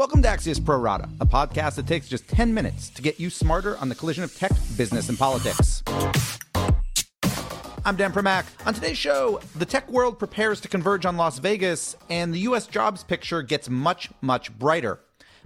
Welcome to Axios Pro Rata, a podcast that takes just 10 minutes to get you smarter on the collision of tech, business, and politics. I'm Dan Primack. On today's show, the tech world prepares to converge on Las Vegas, and the U.S. jobs picture gets much, much brighter.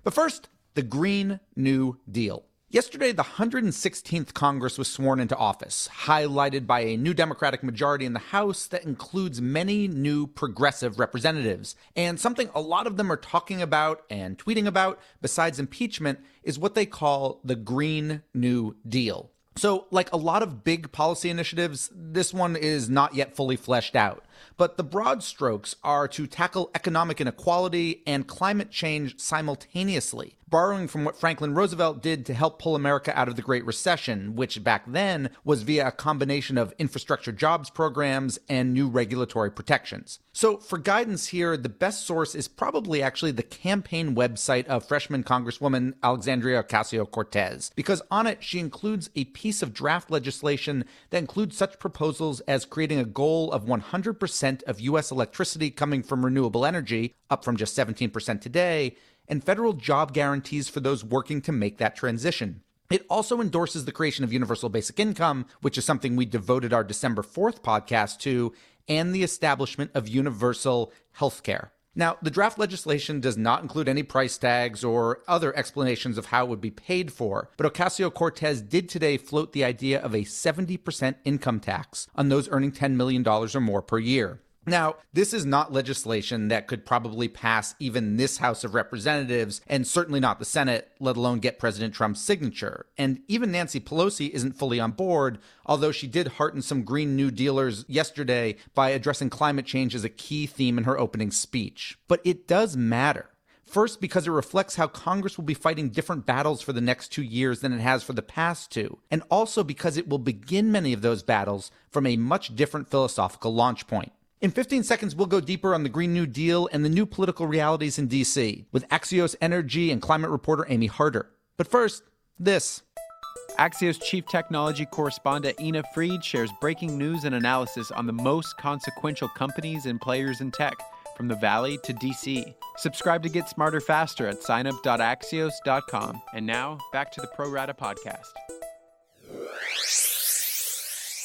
But first, the Green New Deal. Yesterday, the 116th Congress was sworn into office, highlighted by a new Democratic majority in the House that includes many new progressive representatives. And something a lot of them are talking about and tweeting about, besides impeachment, is what they call the Green New Deal. So, like a lot of big policy initiatives, this one is not yet fully fleshed out. But the broad strokes are to tackle economic inequality and climate change simultaneously, borrowing from what Franklin Roosevelt did to help pull America out of the Great Recession, which back then was via a combination of infrastructure jobs programs and new regulatory protections. So, for guidance here, the best source is probably actually the campaign website of freshman Congresswoman Alexandria Ocasio Cortez, because on it she includes a piece of draft legislation that includes such proposals as creating a goal of 100% of U.S. electricity coming from renewable energy, up from just 17% today, and federal job guarantees for those working to make that transition. It also endorses the creation of universal basic income, which is something we devoted our December 4th podcast to, and the establishment of universal health care. Now, the draft legislation does not include any price tags or other explanations of how it would be paid for, but Ocasio Cortez did today float the idea of a 70% income tax on those earning $10 million or more per year. Now, this is not legislation that could probably pass even this House of Representatives, and certainly not the Senate, let alone get President Trump's signature. And even Nancy Pelosi isn't fully on board, although she did hearten some Green New Dealers yesterday by addressing climate change as a key theme in her opening speech. But it does matter. First, because it reflects how Congress will be fighting different battles for the next two years than it has for the past two, and also because it will begin many of those battles from a much different philosophical launch point. In 15 seconds, we'll go deeper on the Green New Deal and the new political realities in DC with Axios energy and climate reporter Amy Harder. But first, this. Axios chief technology correspondent Ina Fried shares breaking news and analysis on the most consequential companies and players in tech, from the Valley to DC. Subscribe to get smarter faster at signup.axios.com. And now, back to the Pro Rata podcast.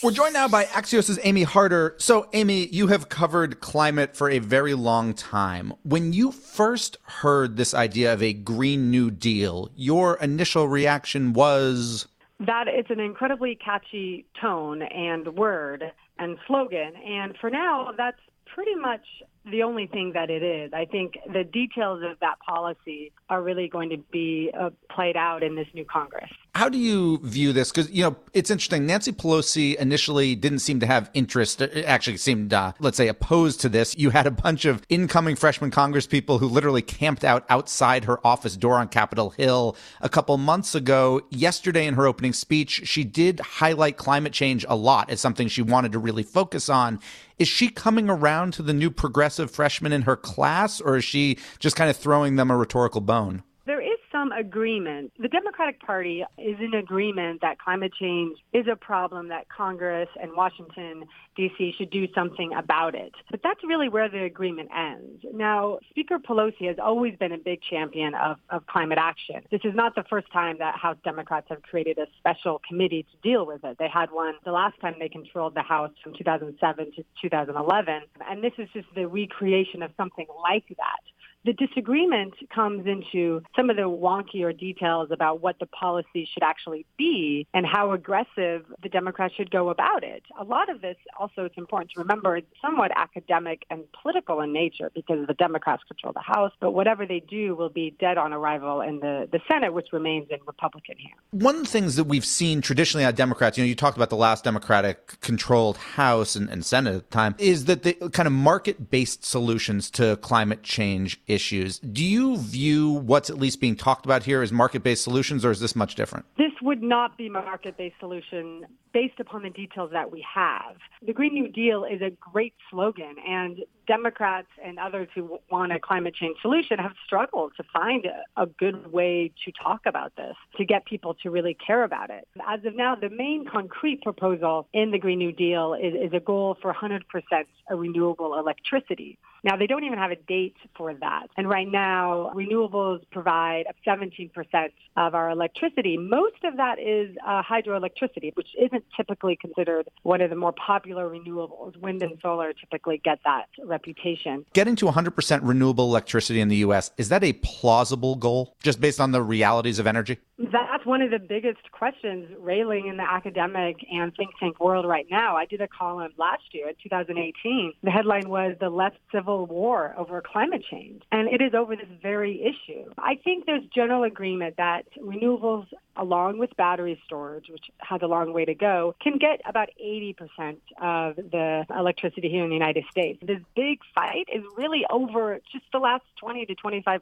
We're joined now by Axios' Amy Harder. So, Amy, you have covered climate for a very long time. When you first heard this idea of a Green New Deal, your initial reaction was that it's an incredibly catchy tone and word and slogan. And for now, that's pretty much the only thing that it is. I think the details of that policy are really going to be uh, played out in this new Congress. How do you view this? Because, you know, it's interesting. Nancy Pelosi initially didn't seem to have interest, actually seemed, uh, let's say, opposed to this. You had a bunch of incoming freshman Congress people who literally camped out outside her office door on Capitol Hill a couple months ago. Yesterday, in her opening speech, she did highlight climate change a lot as something she wanted to really focus on. Is she coming around to the new progressive freshmen in her class, or is she just kind of throwing them a rhetorical bone? Some agreement. The Democratic Party is in agreement that climate change is a problem that Congress and Washington, D.C. should do something about it. But that's really where the agreement ends. Now, Speaker Pelosi has always been a big champion of, of climate action. This is not the first time that House Democrats have created a special committee to deal with it. They had one the last time they controlled the House from 2007 to 2011. And this is just the recreation of something like that. The disagreement comes into some of the wonkier details about what the policy should actually be and how aggressive the Democrats should go about it. A lot of this also it's important to remember is somewhat academic and political in nature because the Democrats control the House, but whatever they do will be dead on arrival in the, the Senate, which remains in Republican hands. One of the things that we've seen traditionally on Democrats, you know, you talked about the last Democratic controlled House and, and Senate at the time, is that the kind of market based solutions to climate change issues. Do you view what's at least being talked about here as market based solutions, or is this much different? This would not be a market-based solution based upon the details that we have. The Green New Deal is a great slogan, and Democrats and others who want a climate change solution have struggled to find a, a, good way to talk about this, to get people to really care about it. As of now, the main concrete proposal in the Green New Deal is, is a goal for 100% renewable electricity. Now, they don't even have a date for that. And right now, renewables provide 17% of our electricity. Most that is uh, hydroelectricity, which isn't typically considered one of the more popular renewables. Wind and solar typically get that reputation. Getting to 100% renewable electricity in the U.S., is that a plausible goal just based on the realities of energy? That's one of the biggest questions railing in the academic and think tank world right now. I did a column last year in 2018. The headline was The Left Civil War Over Climate Change. And it is over this very issue. I think there's general agreement that renewables along with battery storage, which has a long way to go, can get about 80% of the electricity here in the United States. This big fight is really over just the last 20 to 25%.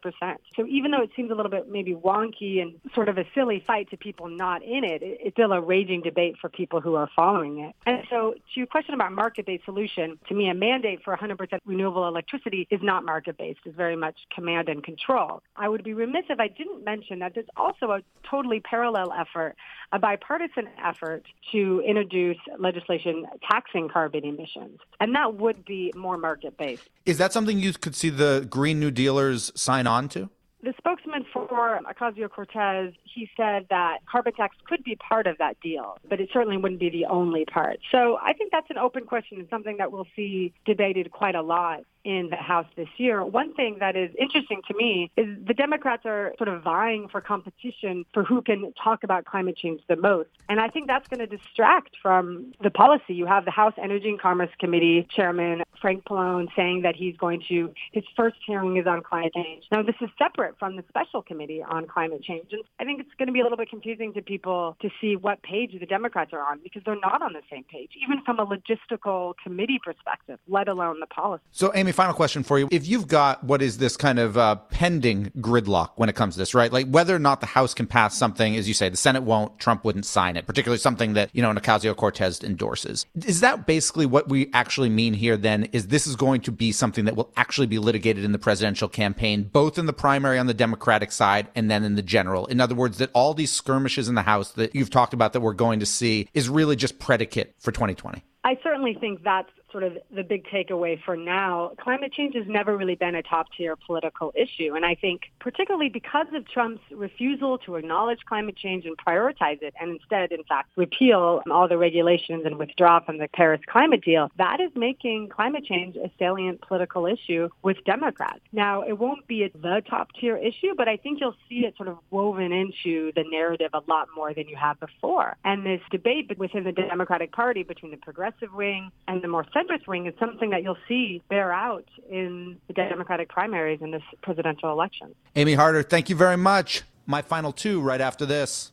So even though it seems a little bit maybe wonky and sort of a silly fight to people not in it, it's still a raging debate for people who are following it. And so to your question about market-based solution, to me, a mandate for 100% renewable electricity is not market-based. It's very much command and control. I would be remiss if I didn't mention that there's also a totally parallel effort, a bipartisan effort to introduce legislation taxing carbon emissions. And that would be more market-based. Is that something you could see the Green New Dealers sign on to? The spokesman for Ocasio Cortez, he said that carbon tax could be part of that deal, but it certainly wouldn't be the only part. So I think that's an open question and something that we'll see debated quite a lot in the House this year. One thing that is interesting to me is the Democrats are sort of vying for competition for who can talk about climate change the most. And I think that's going to distract from the policy. You have the House Energy and Commerce Committee Chairman Frank Pallone saying that he's going to, his first hearing is on climate change. Now, this is separate from the special committee on climate change. And I think it's going to be a little bit confusing to people to see what page the Democrats are on because they're not on the same page, even from a logistical committee perspective, let alone the policy. So, Amy, final question for you. If you've got what is this kind of uh, pending gridlock when it comes to this, right? Like whether or not the House can pass something, as you say, the Senate won't, Trump wouldn't sign it, particularly something that, you know, Ocasio Cortez endorses. Is that basically what we actually mean here then? Is this is going to be something that will actually be litigated in the presidential campaign, both in the primary on the Democratic side and then in the general? In other words, that all these skirmishes in the House that you've talked about that we're going to see is really just predicate for 2020? I certainly think that's sort of the big takeaway for now. Climate change has never really been a top tier political issue. And I think particularly because of Trump's refusal to acknowledge climate change and prioritize it and instead, in fact, repeal all the regulations and withdraw from the Paris climate deal, that is making climate change a salient political issue with Democrats. Now, it won't be the top tier issue, but I think you'll see it sort of woven into the narrative a lot more than you have before. And this debate within the Democratic Party between the progressive wing and the more centrist wing is something that you'll see bear out in the Democratic primaries in this presidential election. Amy Harder, thank you very much. My final two right after this.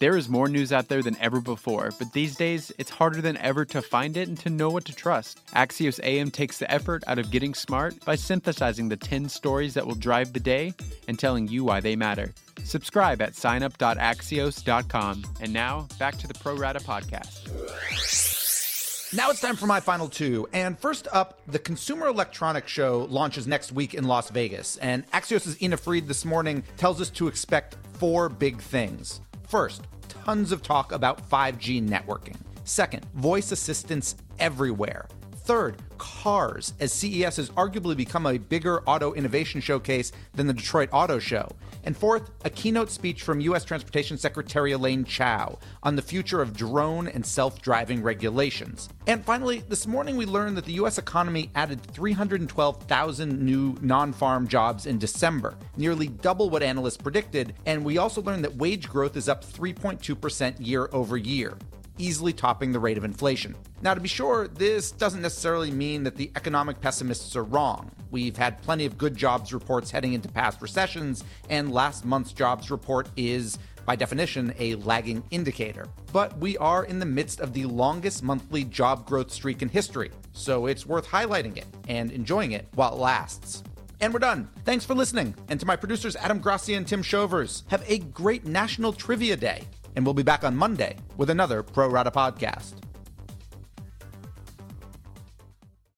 There is more news out there than ever before, but these days it's harder than ever to find it and to know what to trust. Axios AM takes the effort out of getting smart by synthesizing the 10 stories that will drive the day and telling you why they matter. Subscribe at signup.axios.com. And now, back to the Pro Rata podcast. Now it's time for my final two. And first up, the Consumer Electronics Show launches next week in Las Vegas. And Axios' Ina Fried this morning tells us to expect four big things. First, tons of talk about 5G networking. Second, voice assistants everywhere. Third, cars, as CES has arguably become a bigger auto innovation showcase than the Detroit Auto Show. And fourth, a keynote speech from U.S. Transportation Secretary Elaine Chao on the future of drone and self driving regulations. And finally, this morning we learned that the U.S. economy added 312,000 new non farm jobs in December, nearly double what analysts predicted. And we also learned that wage growth is up 3.2% year over year easily topping the rate of inflation. Now, to be sure, this doesn't necessarily mean that the economic pessimists are wrong. We've had plenty of good jobs reports heading into past recessions, and last month's jobs report is, by definition, a lagging indicator. But we are in the midst of the longest monthly job growth streak in history, so it's worth highlighting it and enjoying it while it lasts. And we're done. Thanks for listening. And to my producers, Adam Gracia and Tim Shovers, have a great National Trivia Day. And we'll be back on Monday with another Pro Rata podcast.